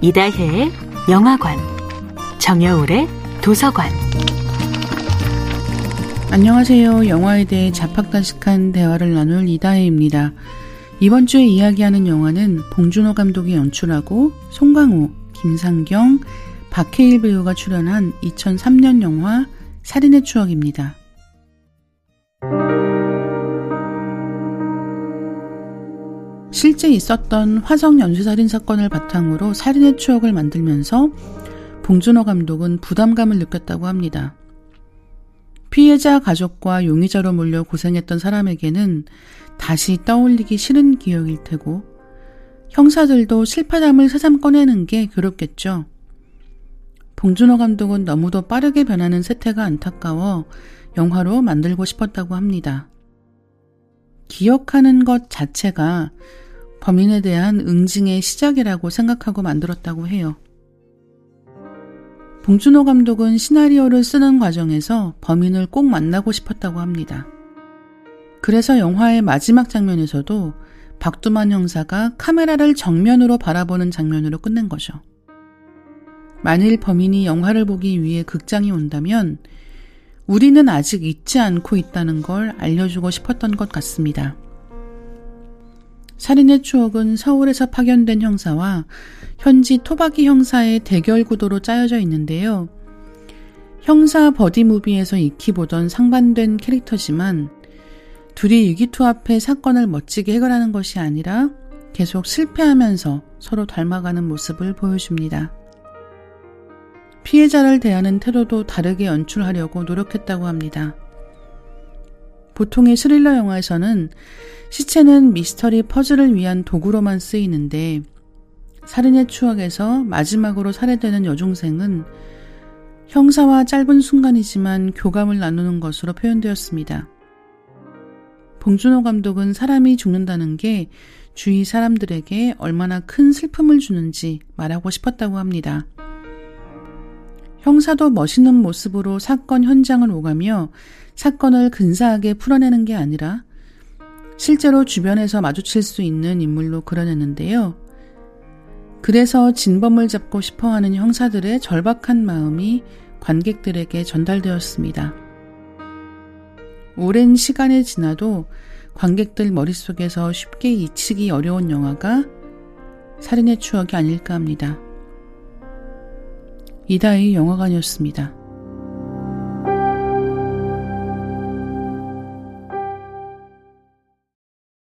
이다혜의 영화관, 정여울의 도서관. 안녕하세요. 영화에 대해 자팍다식한 대화를 나눌 이다혜입니다. 이번 주에 이야기하는 영화는 봉준호 감독이 연출하고 송강호, 김상경, 박해일 배우가 출연한 2003년 영화 살인의 추억입니다. 실제 있었던 화성 연쇄살인 사건을 바탕으로 살인의 추억을 만들면서 봉준호 감독은 부담감을 느꼈다고 합니다. 피해자 가족과 용의자로 몰려 고생했던 사람에게는 다시 떠올리기 싫은 기억일 테고, 형사들도 실패담을 새삼 꺼내는 게 괴롭겠죠. 봉준호 감독은 너무도 빠르게 변하는 세태가 안타까워 영화로 만들고 싶었다고 합니다. 기억하는 것 자체가 범인에 대한 응징의 시작이라고 생각하고 만들었다고 해요. 봉준호 감독은 시나리오를 쓰는 과정에서 범인을 꼭 만나고 싶었다고 합니다. 그래서 영화의 마지막 장면에서도 박두만 형사가 카메라를 정면으로 바라보는 장면으로 끝낸 거죠. 만일 범인이 영화를 보기 위해 극장에 온다면 우리는 아직 잊지 않고 있다는 걸 알려주고 싶었던 것 같습니다. 살인의 추억은 서울에서 파견된 형사와 현지 토박이 형사의 대결 구도로 짜여져 있는데요. 형사 버디무비에서 익히 보던 상반된 캐릭터지만 둘이 위기투합해 사건을 멋지게 해결하는 것이 아니라 계속 실패하면서 서로 닮아가는 모습을 보여줍니다. 피해자를 대하는 태도도 다르게 연출하려고 노력했다고 합니다. 보통의 스릴러 영화에서는 시체는 미스터리 퍼즐을 위한 도구로만 쓰이는데 살인의 추억에서 마지막으로 살해되는 여중생은 형사와 짧은 순간이지만 교감을 나누는 것으로 표현되었습니다. 봉준호 감독은 사람이 죽는다는 게 주위 사람들에게 얼마나 큰 슬픔을 주는지 말하고 싶었다고 합니다. 형사도 멋있는 모습으로 사건 현장을 오가며 사건을 근사하게 풀어내는 게 아니라 실제로 주변에서 마주칠 수 있는 인물로 그려내는데요. 그래서 진범을 잡고 싶어 하는 형사들의 절박한 마음이 관객들에게 전달되었습니다. 오랜 시간이 지나도 관객들 머릿속에서 쉽게 잊히기 어려운 영화가 살인의 추억이 아닐까 합니다. 이다희 영화관이었습니다.